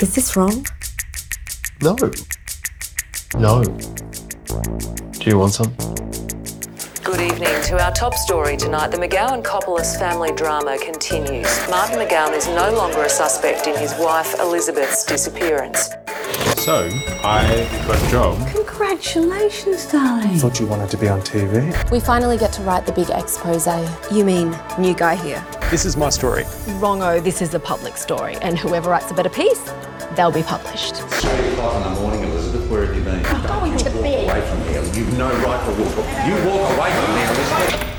Is this wrong? No. No. Do you want some? Good evening. To our top story tonight, the McGowan Coppolis family drama continues. Martin McGowan is no longer a suspect in his wife Elizabeth's disappearance. So, I got a job. Congratulations, darling. Thought you wanted to be on TV. We finally get to write the big expose. You mean new guy here? This is my story. Wrongo, this is a public story, and whoever writes a better piece, they'll be published. Three o'clock in the morning, Elizabeth. Where have you been? I'm going to walk bed. away from here. You've no right to walk. You walk away from here, Elizabeth.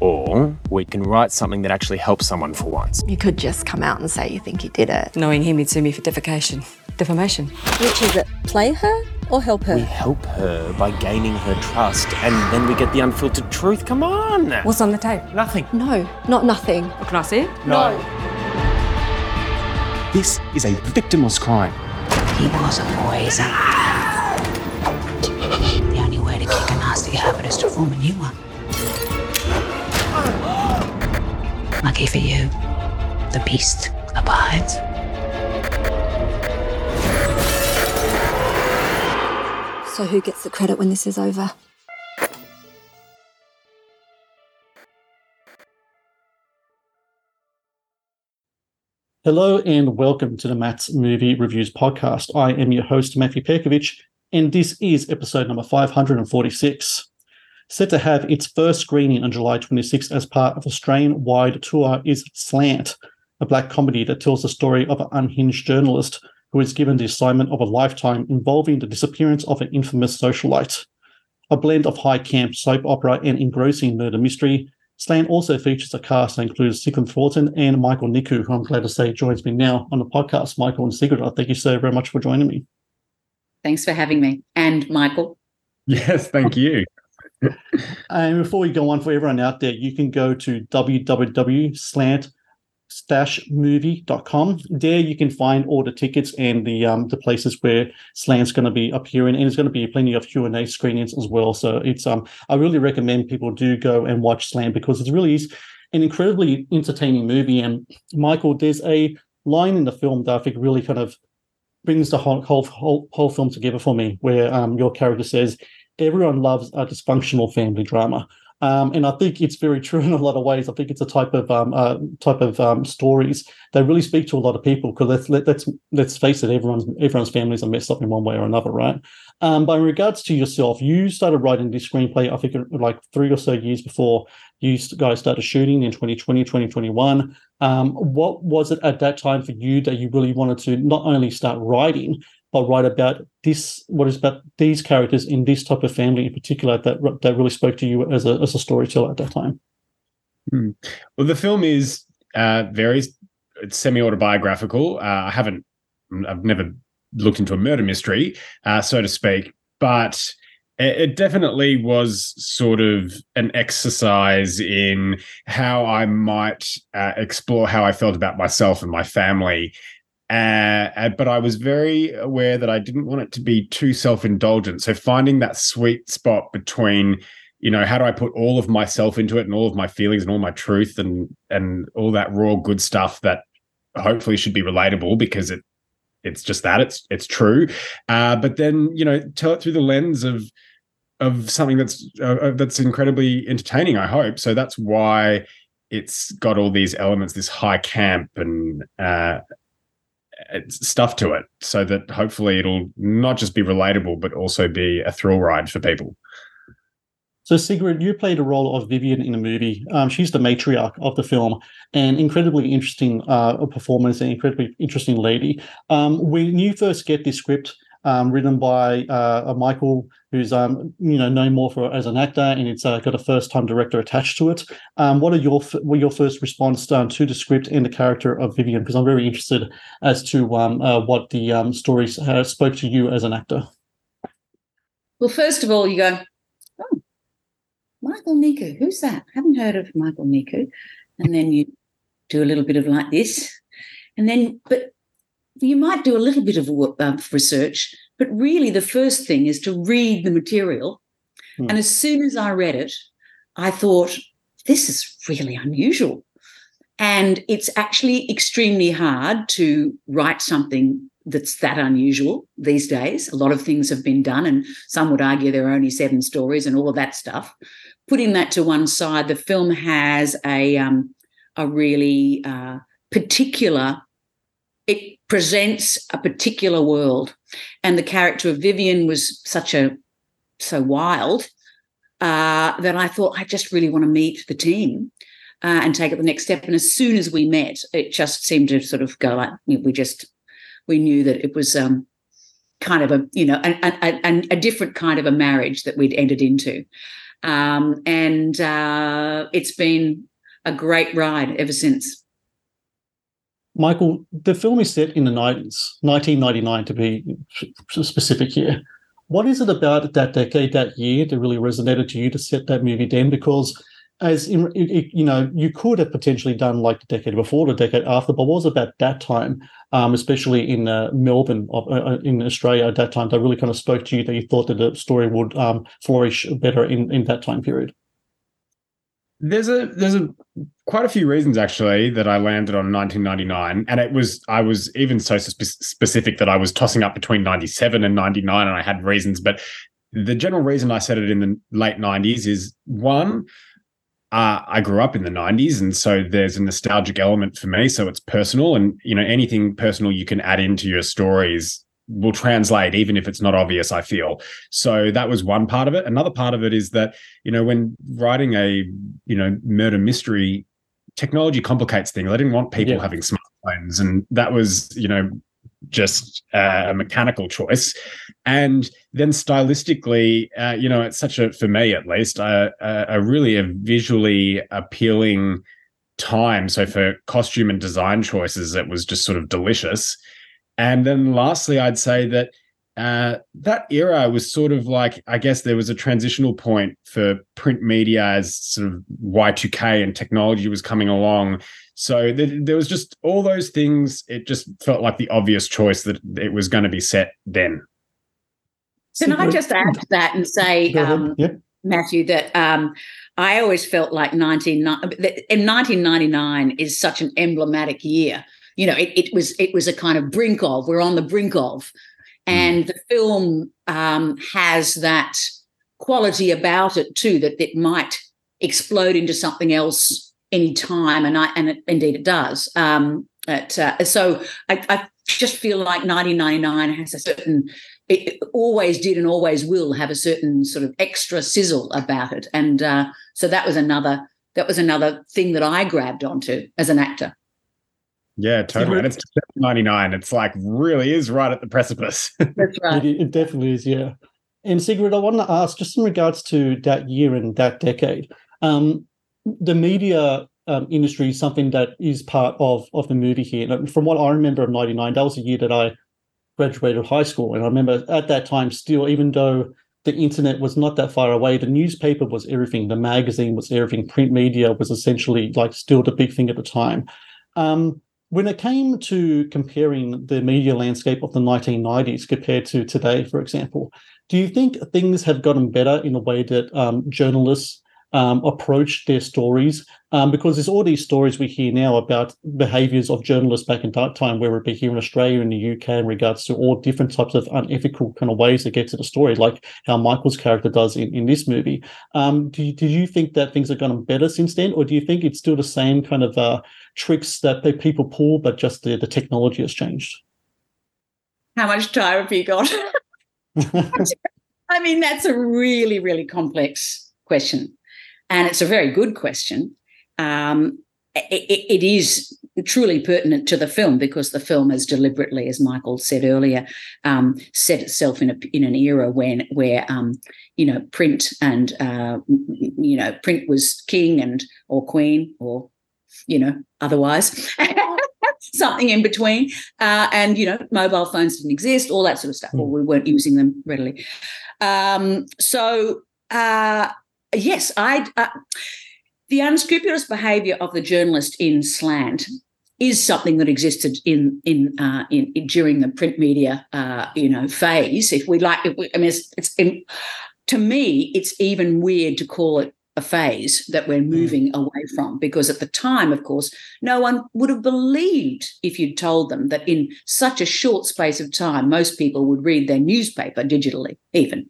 Or we can write something that actually helps someone for once. You could just come out and say you think you did it. Knowing him, he'd sue me for defecation. Defamation. Which is it? Play her or help her? We help her by gaining her trust, and then we get the unfiltered truth. Come on! What's on the tape? Nothing. No, not nothing. Can I see it? No. This is a victimless crime. He was a poison. The only way to kick a nasty habit is to form a new one. Lucky for you, the beast abides. So who gets the credit when this is over? Hello and welcome to the Matt's Movie Reviews podcast. I am your host, Matthew Pejkovic, and this is episode number 546. Set to have its first screening on July 26 as part of Australian wide tour is Slant, a black comedy that tells the story of an unhinged journalist who is given the assignment of a lifetime involving the disappearance of an infamous socialite. A blend of high camp soap opera and engrossing murder mystery, Slant also features a cast that includes Sigrid Thornton and Michael Nikou, who I'm glad to say joins me now on the podcast. Michael and Sigrid, I thank you so very much for joining me. Thanks for having me. And Michael. Yes, thank you. And before we go on, for everyone out there, you can go to www.slant-movie.com. There you can find all the tickets and the um, the places where Slant's going to be appearing, and there's going to be plenty of Q and A screenings as well. So it's um I really recommend people do go and watch Slant because it really is an incredibly entertaining movie. And Michael, there's a line in the film that I think really kind of brings the whole whole whole, whole film together for me, where um your character says everyone loves a dysfunctional family drama. Um, and I think it's very true in a lot of ways. I think it's a type of um, uh, type of um, stories that really speak to a lot of people. Because let's let, let's let's face it, everyone's everyone's families are messed up in one way or another, right? Um, but in regards to yourself, you started writing this screenplay. I think like three or so years before you guys started shooting in 2020, 2021. Um, what was it at that time for you that you really wanted to not only start writing, but write about this what is about these characters in this type of family in particular that that really spoke to you as a as a storyteller at that time Hmm. Well, the film is uh, very semi autobiographical. Uh, I haven't, I've never looked into a murder mystery, uh, so to speak, but it, it definitely was sort of an exercise in how I might uh, explore how I felt about myself and my family. Uh, uh, but I was very aware that I didn't want it to be too self indulgent. So finding that sweet spot between you know how do i put all of myself into it and all of my feelings and all my truth and and all that raw good stuff that hopefully should be relatable because it it's just that it's it's true uh, but then you know tell it through the lens of of something that's uh, that's incredibly entertaining i hope so that's why it's got all these elements this high camp and uh stuff to it so that hopefully it'll not just be relatable but also be a thrill ride for people So, Sigrid, you played a role of Vivian in the movie. Um, she's the matriarch of the film, an incredibly interesting uh, performance, an incredibly interesting lady. Um, when you first get this script, um, written by uh, Michael, who's um, you know known more for as an actor, and it's uh, got a first-time director attached to it. Um, what are your what your first response um, to the script and the character of Vivian? Because I'm very interested as to um, uh, what the um, story uh, spoke to you as an actor. Well, first of all, you go, oh, Michael Nikou, who's that? I haven't heard of Michael Nikou. And then you do a little bit of like this. And then, but you might do a little bit of uh, research, but really the first thing is to read the material. Hmm. And as soon as I read it, I thought, this is really unusual. And it's actually extremely hard to write something that's that unusual these days. A lot of things have been done, and some would argue there are only seven stories and all of that stuff. Putting that to one side, the film has a um, a really uh, particular. It presents a particular world, and the character of Vivian was such a so wild uh, that I thought I just really want to meet the team uh, and take it the next step. And as soon as we met, it just seemed to sort of go like we just we knew that it was um, kind of a you know a, a, a, different kind of a marriage that we'd entered into. Um, and uh, it's been a great ride ever since michael the film is set in the 90s 1999 to be specific here what is it about that decade that year that really resonated to you to set that movie then because as in, you know, you could have potentially done like the decade before, the decade after, but was about that time, um, especially in uh, Melbourne, uh, uh, in Australia at that time, that really kind of spoke to you that you thought that the story would um, flourish better in, in that time period? There's a there's a quite a few reasons actually that I landed on 1999, and it was I was even so spe- specific that I was tossing up between 97 and 99, and I had reasons, but the general reason I said it in the late 90s is one uh, I grew up in the 90s, and so there's a nostalgic element for me. So it's personal, and you know anything personal you can add into your stories will translate, even if it's not obvious. I feel so that was one part of it. Another part of it is that you know when writing a you know murder mystery, technology complicates things. I didn't want people yeah. having smartphones, and that was you know just uh, a mechanical choice. And then stylistically, uh, you know, it's such a, for me at least, a, a, really a visually appealing time. So for costume and design choices, it was just sort of delicious. And then lastly, I'd say that uh, that era was sort of like, I guess there was a transitional point for print media as sort of Y2K and technology was coming along. So th- there was just all those things. It just felt like the obvious choice that it was going to be set then. Can I just add to that and say, um, yeah. Matthew, that um, I always felt like 19, in 1999 is such an emblematic year. You know, it, it was it was a kind of brink of. We're on the brink of, hmm. and the film um, has that quality about it too that it might explode into something else any time, and I and it, indeed it does. Um, at, uh, so I, I, just feel like 1999 has a certain. It always did and always will have a certain sort of extra sizzle about it, and uh, so that was another that was another thing that I grabbed onto as an actor. Yeah, totally. And it's 99. It's like really is right at the precipice. That's right. it, it, definitely is, yeah. And Sigrid, I want to ask just in regards to that year and that decade, um, the media um, industry is something that is part of of the movie here. And from what I remember of '99, that was the year that I graduated high school, and I remember at that time still, even though the internet was not that far away, the newspaper was everything, the magazine was everything, print media was essentially like still the big thing at the time. Um, when it came to comparing the media landscape of the 1990s compared to today, for example, do you think things have gotten better in a way that um, journalists um, approach their stories um, because there's all these stories we hear now about behaviors of journalists back in that time, whether it be here in Australia in the UK in regards to all different types of unethical kind of ways to get to the story, like how Michael's character does in, in this movie. Um, do, you, do you think that things have gotten better since then, or do you think it's still the same kind of uh, tricks that people pull, but just the, the technology has changed? How much time have you got? I mean, that's a really, really complex question. And it's a very good question. Um, it, it is truly pertinent to the film because the film has deliberately, as Michael said earlier, um, set itself in a in an era when where um, you know print and uh, you know print was king and or queen or you know otherwise. something in between uh, and you know mobile phones didn't exist all that sort of stuff or we weren't using them readily um, so uh, yes i uh, the unscrupulous behaviour of the journalist in Slant is something that existed in in, uh, in, in during the print media, uh, you know, phase. If we like, if we, I mean, it's, it's in, to me, it's even weird to call it a phase that we're moving mm. away from because at the time, of course, no one would have believed if you'd told them that in such a short space of time, most people would read their newspaper digitally, even.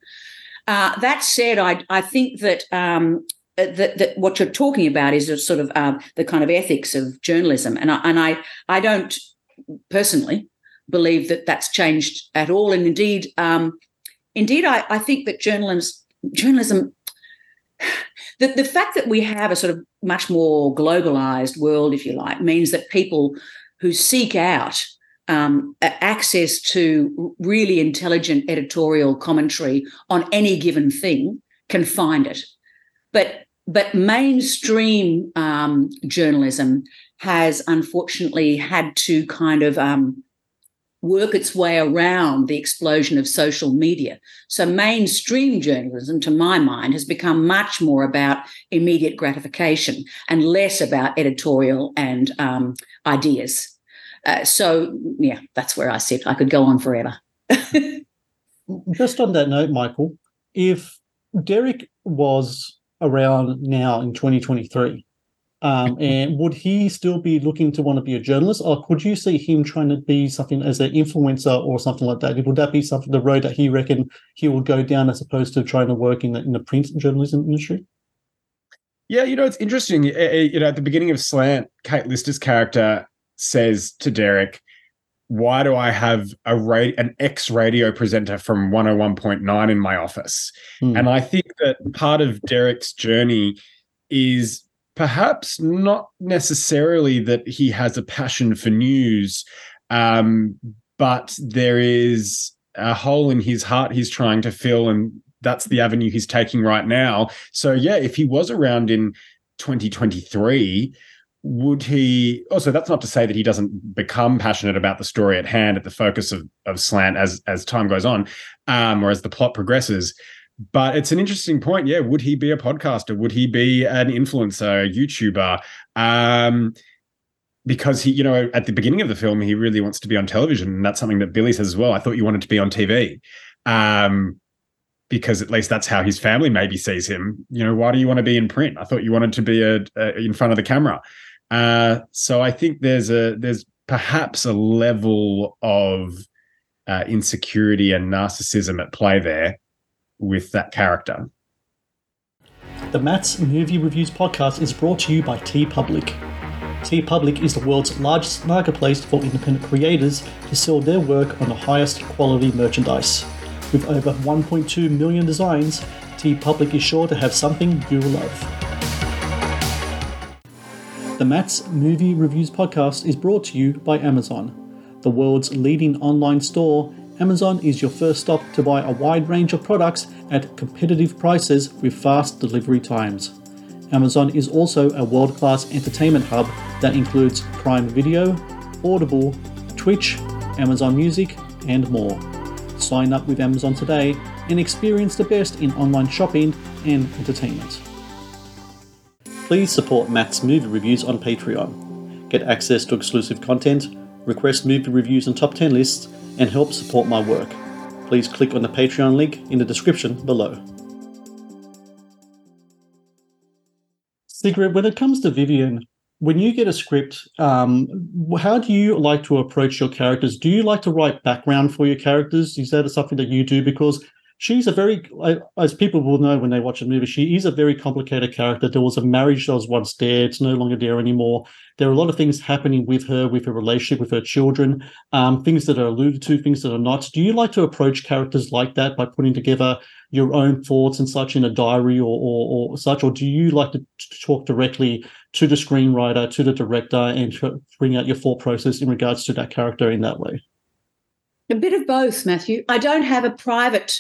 Uh, that said, I, I think that um, uh, that, that what you're talking about is a sort of um, the kind of ethics of journalism, and I, and I I don't personally believe that that's changed at all, and indeed, um, indeed, I, I think that journalism journalism the, the fact that we have a sort of much more globalized world, if you like, means that people who seek out um, access to really intelligent editorial commentary on any given thing can find it. But but mainstream um, journalism has unfortunately had to kind of um, work its way around the explosion of social media. So, mainstream journalism, to my mind, has become much more about immediate gratification and less about editorial and um, ideas. Uh, so, yeah, that's where I sit. I could go on forever. Just on that note, Michael, if Derek was around now in 2023, um, and would he still be looking to want to be a journalist, or could you see him trying to be something as an influencer or something like that? Would that be something the road that he reckon he would go down as opposed to trying to work in the, in the print journalism industry? Yeah, you know it's interesting. You know, at the beginning of Slant, Kate Lister's character says to Derek, "Why do I have a ra- an ex radio presenter from 101.9 in my office?" Hmm. And I think that part of Derek's journey is perhaps not necessarily that he has a passion for news, um, but there is a hole in his heart he's trying to fill, and that's the avenue he's taking right now. So, yeah, if he was around in 2023, would he also that's not to say that he doesn't become passionate about the story at hand at the focus of, of slant as as time goes on um, or as the plot progresses but it's an interesting point. Yeah, would he be a podcaster? Would he be an influencer, a YouTuber? Um, because he, you know, at the beginning of the film, he really wants to be on television, and that's something that Billy says as well. I thought you wanted to be on TV, um, because at least that's how his family maybe sees him. You know, why do you want to be in print? I thought you wanted to be a, a in front of the camera. Uh, so I think there's a there's perhaps a level of uh, insecurity and narcissism at play there with that character. The Matt's Movie Reviews podcast is brought to you by TeePublic. T Public is the world's largest marketplace for independent creators to sell their work on the highest quality merchandise. With over 1.2 million designs, TeePublic is sure to have something you love. The Matt's Movie Reviews podcast is brought to you by Amazon, the world's leading online store Amazon is your first stop to buy a wide range of products at competitive prices with fast delivery times. Amazon is also a world class entertainment hub that includes Prime Video, Audible, Twitch, Amazon Music, and more. Sign up with Amazon today and experience the best in online shopping and entertainment. Please support Matt's movie reviews on Patreon. Get access to exclusive content, request movie reviews and top 10 lists, and help support my work. Please click on the Patreon link in the description below. Sigrid, when it comes to Vivian, when you get a script, um, how do you like to approach your characters? Do you like to write background for your characters? Is that something that you do? Because she's a very, as people will know when they watch the movie, she is a very complicated character. There was a marriage that was once there; it's no longer there anymore. There are a lot of things happening with her, with her relationship, with her children, um, things that are alluded to, things that are not. Do you like to approach characters like that by putting together your own thoughts and such in a diary or, or, or such, or do you like to talk directly to the screenwriter, to the director, and bring out your thought process in regards to that character in that way? A bit of both, Matthew. I don't have a private.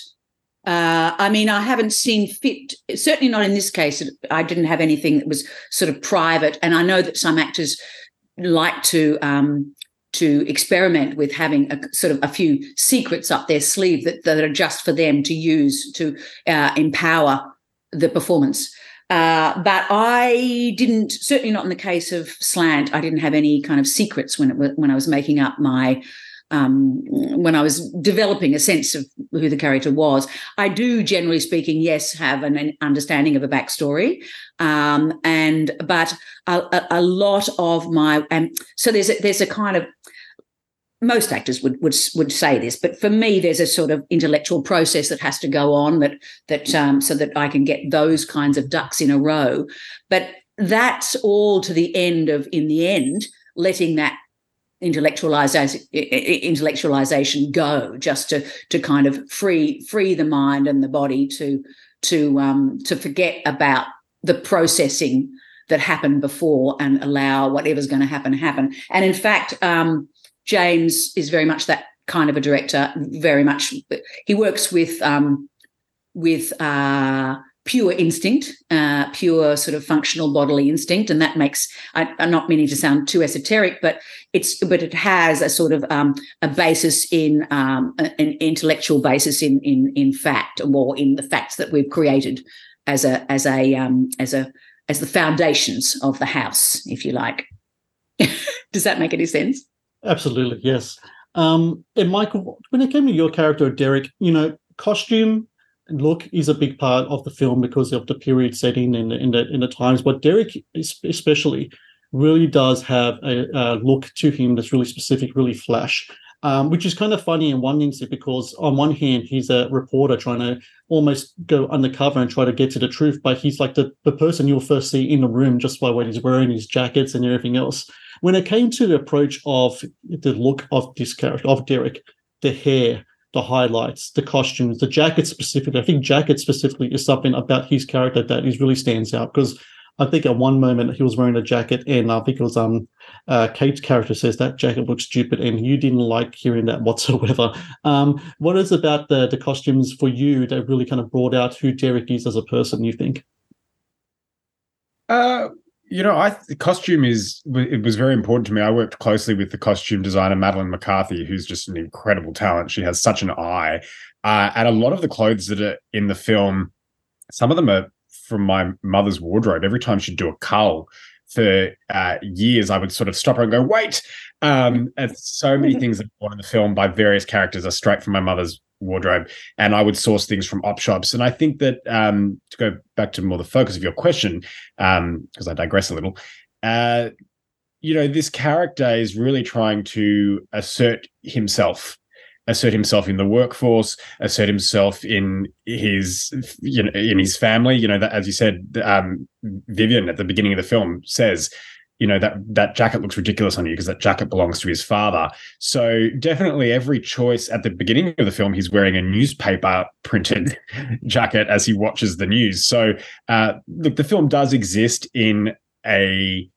Uh, I mean, I haven't seen fit. Certainly not in this case. I didn't have anything that was sort of private, and I know that some actors like to um, to experiment with having a sort of a few secrets up their sleeve that, that are just for them to use to uh, empower the performance. Uh, but I didn't, certainly not in the case of Slant, I didn't have any kind of secrets when it, when I was making up my um, when I was developing a sense of who the character was. I do, generally speaking, yes, have an, an understanding of a backstory, um, and but a, a, lot of my um, so there's a, there's a kind of most actors would would would say this, but for me, there's a sort of intellectual process that has to go on that that um, so that I can get those kinds of ducks in a row. But that's all to the end of, in the end, letting that intellectualization intellectualization go, just to to kind of free free the mind and the body to to um, to forget about the processing that happened before and allow whatever's going to happen happen. And in fact. Um, James is very much that kind of a director. Very much, he works with um, with uh, pure instinct, uh, pure sort of functional bodily instinct, and that makes. I, am not meaning to sound too esoteric, but it's but it has a sort of um, a basis in um, an intellectual basis in in in fact, or in the facts that we've created as a as a um, as a as the foundations of the house, if you like. Does that make any sense? Absolutely, yes. Um, and Michael, when it came to your character, Derek, you know, costume look is a big part of the film because of the period setting and in the in the times. But Derek, especially, really does have a, a look to him that's really specific, really flash. Um, which is kind of funny in one instance because on one hand he's a reporter trying to almost go undercover and try to get to the truth, but he's like the, the person you'll first see in the room just by what he's wearing, his jackets and everything else. When it came to the approach of the look of this character, of Derek, the hair, the highlights, the costumes, the jacket specifically, I think jacket specifically is something about his character that is really stands out because I think at one moment he was wearing a jacket, and I think it was um uh, Kate's character says that jacket looks stupid, and you didn't like hearing that whatsoever. Um, what is about the the costumes for you that really kind of brought out who Derek is as a person? You think? Uh, you know, I the costume is it was very important to me. I worked closely with the costume designer Madeline McCarthy, who's just an incredible talent. She has such an eye, uh, and a lot of the clothes that are in the film, some of them are from my mother's wardrobe. Every time she'd do a cull for uh, years, I would sort of stop her and go, "Wait!" Um, and so many things that are in the film by various characters are straight from my mother's wardrobe and i would source things from op shops. And i think that um, to go back to more the focus of your question because um, i digress a little uh, you know this character is really trying to assert himself assert himself in the workforce assert himself in his you know in his family. You know that as you said um, vivian at the beginning of the film says you know that that jacket looks ridiculous on you because that jacket belongs to his father. So definitely every choice at the beginning of the film he's wearing a newspaper printed jacket as he watches the news. So uh, look the film does exist in a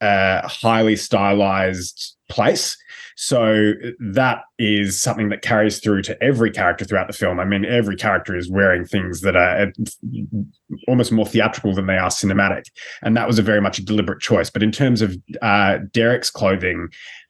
uh, highly stylized place so that is something that carries through to every character throughout the film. I mean, every character is wearing things that are uh, almost more theatrical than they are cinematic. And that was a very much a deliberate choice. But in terms of uh, Derek's clothing,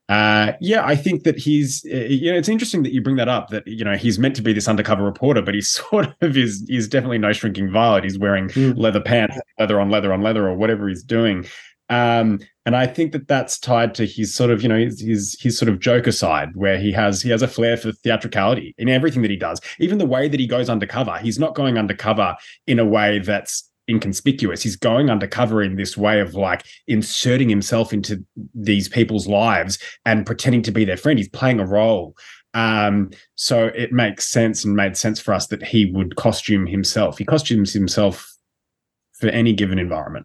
uh, yeah, I think that he's, uh, you know, it's interesting that you bring that up. That you know he's meant to be this undercover reporter, but he's sort of is is definitely no shrinking violet. He's wearing mm. leather pants, leather on leather on leather, or whatever he's doing. Um, and I think that that's tied to his sort of, you know, his, his, his sort of Joker side, where he has he has a flair for theatricality in everything that he does. Even the way that he goes undercover, he's not going undercover in a way that's inconspicuous. He's going undercover in this way of like inserting himself into these people's lives and pretending to be their friend. He's playing a role. Um, so it makes sense and made sense for us that he would costume himself. He costumes himself for any given environment.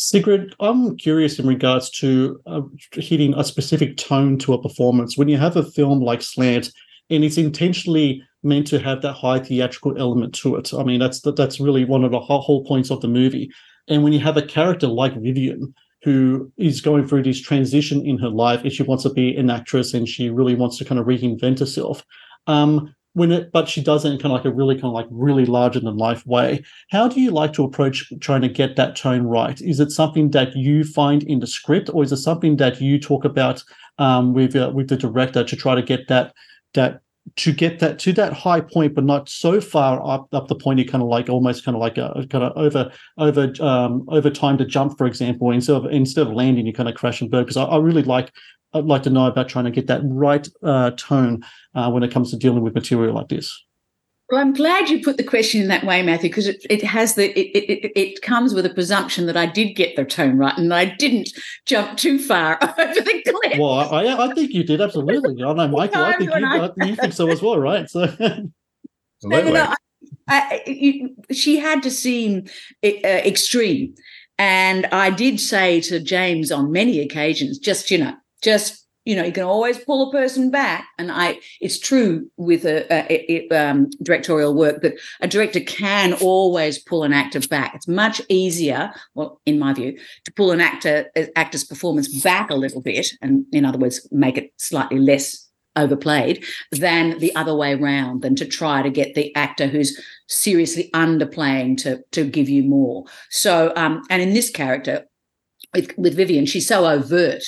Sigrid, I'm curious in regards to uh, hitting a specific tone to a performance. When you have a film like Slant, and it's intentionally meant to have that high theatrical element to it. I mean, that's that's really one of the whole points of the movie. And when you have a character like Vivian, who is going through this transition in her life, and she wants to be an actress, and she really wants to kind of reinvent herself. Um, when it, but she does it in kind of like a really kind of like really larger than life way. How do you like to approach trying to get that tone right? Is it something that you find in the script, or is it something that you talk about um, with uh, with the director to try to get that that to get that to that high point, but not so far up up the point you kind of like almost kind of like a kind of over over um over time to jump, for example, instead of instead of landing, you kind of crash and burn. Because I, I really like I'd like to know about trying to get that right uh, tone uh, when it comes to dealing with material like this. Well, I'm glad you put the question in that way, Matthew, because it, it has the it, it it comes with a presumption that I did get the tone right and I didn't jump too far over the cliff. Well, I, I think you did absolutely. I know, Michael. I think you, I, you think so as well, right? So, no, no, no, I, you, she had to seem uh, extreme, and I did say to James on many occasions, just you know, just you know you can always pull a person back. And i it's true with a, a, a um, directorial work that a director can always pull an actor back. It's much easier well in my view to pull an actor actor's performance back a little bit and in other words make it slightly less overplayed than the other way around than to try to get the actor who's seriously underplaying to to give you more. So um and in this character with, with vivian she's so overt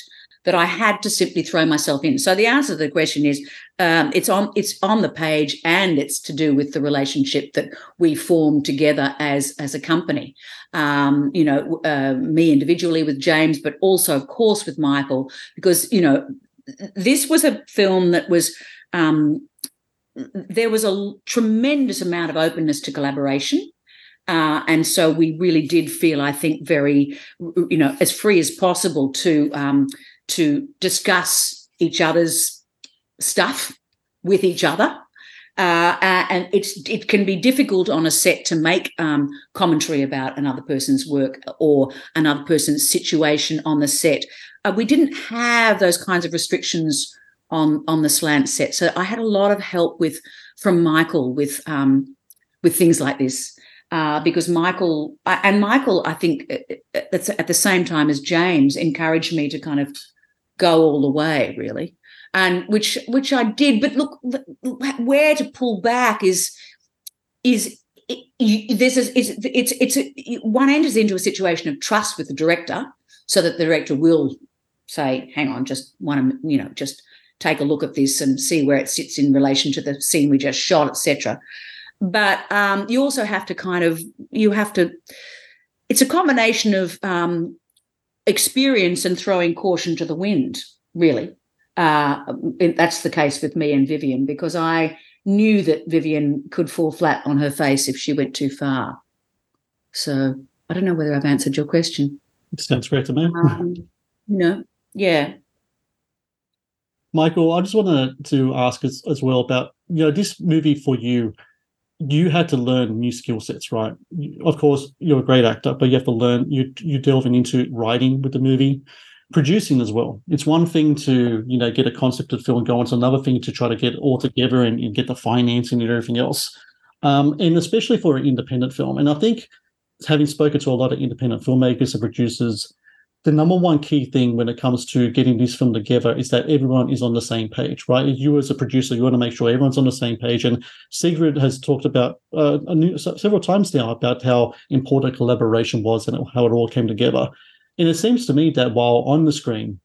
that I had to simply throw myself in. So the answer to the question is um, it's on it's on the page and it's to do with the relationship that we formed together as as a company. Um, you know, uh, me individually with James, but also of course with Michael, because you know this was a film that was. Um, there was a tremendous amount of openness to collaboration. Uh, and so we really did feel, I think, very, you know, as free as possible to um, to discuss each other's stuff with each other. Uh, and it's it can be difficult on a set to make um, commentary about another person's work or another person's situation on the set. Uh, we didn't have those kinds of restrictions on on the slant set, so I had a lot of help with from Michael with um, with things like this. Uh, because Michael and Michael, I think, at the same time as James, encouraged me to kind of go all the way, really, and which which I did. But look, where to pull back is is this is it's it's it's a, one enters into a situation of trust with the director, so that the director will say, "Hang on, just want to you know just." take a look at this and see where it sits in relation to the scene we just shot, etc. But um, you also have to kind of you have to. It's a combination of um, experience and throwing caution to the wind, really. Uh, that's the case with me and Vivian because I knew that Vivian could fall flat on her face if she went too far. So I don't know whether I've answered your question. It sounds great to me. Um, no, yeah. Michael, I just wanted to ask as, as well about you know this movie for you you had to learn new skill sets, right? Of course, you're a great actor, but you have to learn. You you delving into writing with the movie, producing as well. It's one thing to you know get a concept of film going. It's another thing to try to get all together and, and get the financing and everything else. Um, and especially for an independent film. And I think having spoken to a lot of independent filmmakers and producers, the number one key thing when it comes to getting this film together is that everyone is on the same page, right? You as a producer, you want to make sure everyone's on the same page. And Sigrid has talked about uh, new, several times now about how important collaboration was and how it all came together. And it seems to me that while on the screen,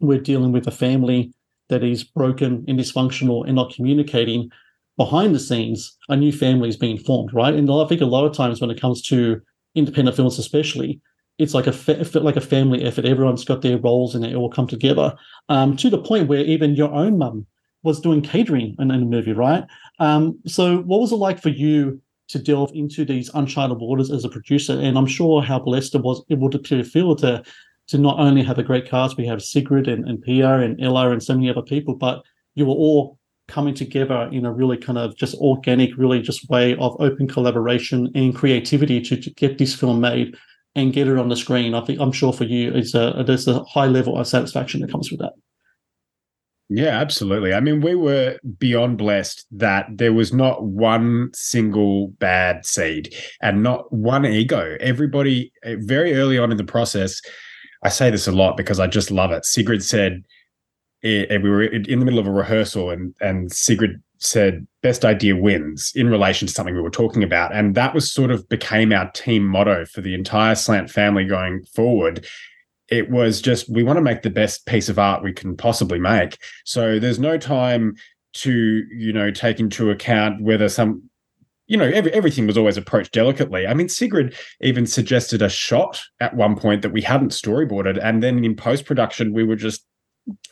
we're dealing with a family that is broken and dysfunctional and not communicating, behind the scenes, a new family is being formed, right? And I think a lot of times when it comes to independent films, especially, it's like a fa- like a family effort. Everyone's got their roles and it all come together. Um, to the point where even your own mum was doing catering in, in the movie, right? Um, so what was it like for you to delve into these uncharted waters as a producer? And I'm sure how blessed it was able to feel to to not only have a great cast, we have Sigrid and, and Pia and Ella and so many other people, but you were all coming together in a really kind of just organic, really just way of open collaboration and creativity to, to get this film made and get it on the screen. I think I'm sure for you, it's a there's a high level of satisfaction that comes with that. Yeah, absolutely. I mean, we were beyond blessed that there was not one single bad seed and not one ego. Everybody, eh, very early on in the process, I say this a lot because I just love it. Sigrid said, eh, we were in the middle of a rehearsal, and and Sigrid said, "Best idea wins" in relation to something we were talking about, and that was sort of became our team motto for the entire Slant family going forward. It was just we want to make the best piece of art we can possibly make. So there's no time to you know take into account whether some you know every, everything was always approached delicately. I mean sigrid even suggested a shot at one point that we hadn't storyboarded and then in post production we were just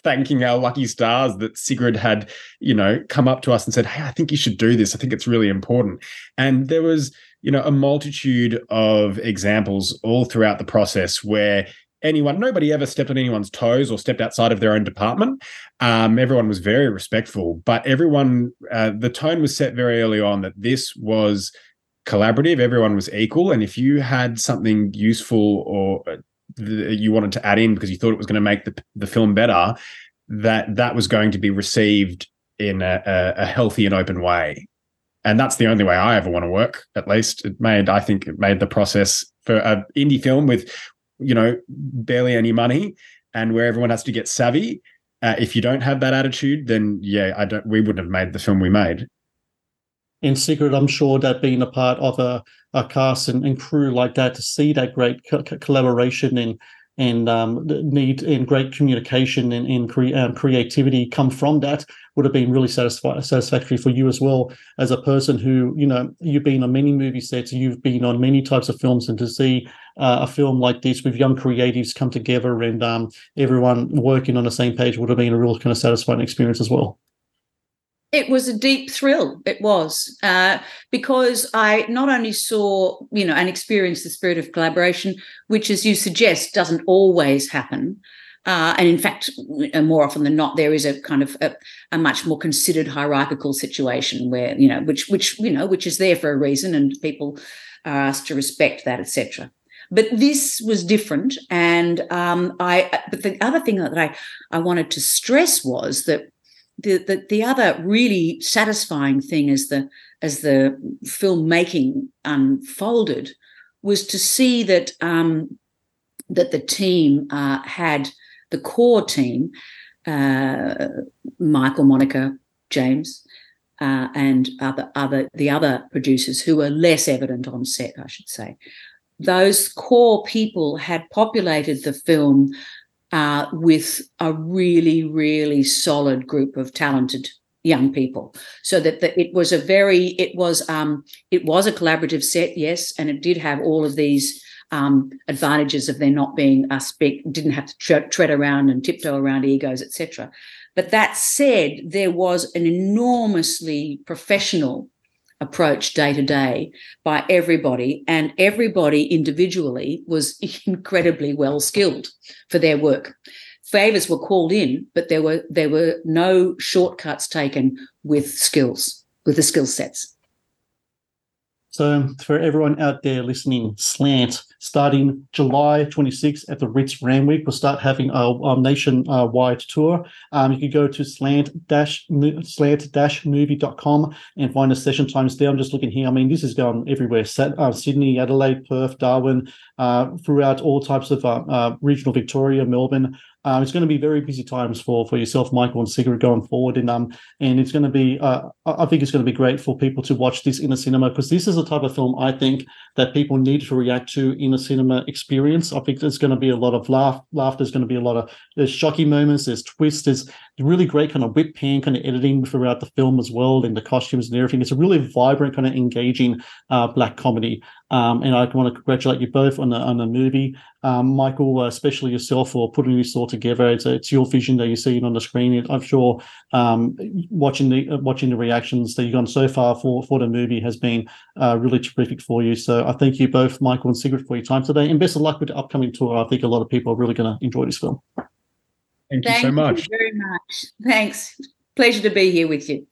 thanking our lucky stars that sigrid had you know come up to us and said hey i think you should do this i think it's really important and there was you know a multitude of examples all throughout the process where anyone, nobody ever stepped on anyone's toes or stepped outside of their own department. Um, everyone was very respectful, but everyone, uh, the tone was set very early on that this was collaborative. Everyone was equal, and if you had something useful or uh, you wanted to add in because you thought it was going to make the the film better, that that was going to be received in a, a, a healthy and open way. And that's the only way I ever want to work. At least it made, I think, it made the process for an indie film with you know, barely any money and where everyone has to get savvy. Uh, if you don't have that attitude, then yeah, I don't. We wouldn't have made the film we made. In secret, I'm sure that being a part of a, a cast and, and crew like that to see that great co- collaboration and and um, need and great communication and, and cre- um, creativity come from that would have been really satisfi- satisfactory for you as well as a person who you know you've been on many movie sets you've been on many types of films and to see uh, a film like this with young creatives come together and um, everyone working on the same page would have been a real kind of satisfying experience as well it was a deep thrill it was uh, because i not only saw you know and experienced the spirit of collaboration which as you suggest doesn't always happen uh, and in fact uh, more often than not there is a kind of a, a, much more considered hierarchical situation where you know which which you know which is there for a reason and people are asked to respect that etc but this was different and um, i but the other thing that i i wanted to stress was that the, the, the other really satisfying thing as the as the filmmaking unfolded was to see that um, that the team uh, had the core team, uh, Michael, Monica, James, uh, and other other the other producers who were less evident on set, I should say. Those core people had populated the film uh, with a really, really solid group of talented young people. So that the, it was a very it was um it was a collaborative set yes and it did have all of these um advantages of there not being a spec didn't have to tre- tread around and tiptoe around egos etc but that said there was an enormously professional approach day to day by everybody, and everybody individually was incredibly well skilled for their work. Favors were called in, but there were there were no shortcuts taken with skills, with the skill sets. So, for everyone out there listening, Slant, starting July 26th at the Ritz Randwick, we'll start having a, a nationwide tour. Um, you can go to slant dash movie.com and find the session times there. I'm just looking here. I mean, this is going everywhere uh, Sydney, Adelaide, Perth, Darwin, uh, throughout all types of uh, uh regional Victoria, Melbourne. Um, it's going to be very busy times for for yourself, Michael, and Sigrid going forward, and um, and it's going to be. Uh, I think it's going to be great for people to watch this in a cinema because this is the type of film I think that people need to react to in a cinema experience. I think there's going to be a lot of laugh. Laugh. There's going to be a lot of there's shocking moments. There's twists. There's really great kind of whip pan kind of editing throughout the film as well, and the costumes and everything. It's a really vibrant kind of engaging uh, black comedy. Um, and I want to congratulate you both on the on the movie, um, Michael, uh, especially yourself for putting this all together. It's, it's your vision that you see it on the screen. I'm sure um, watching the uh, watching the reactions that you've gone so far for for the movie has been uh, really terrific for you. So I thank you both, Michael and Sigrid, for your time today, and best of luck with the upcoming tour. I think a lot of people are really going to enjoy this film. Thank, Thank you so much. You very much. Thanks. pleasure to be here with you.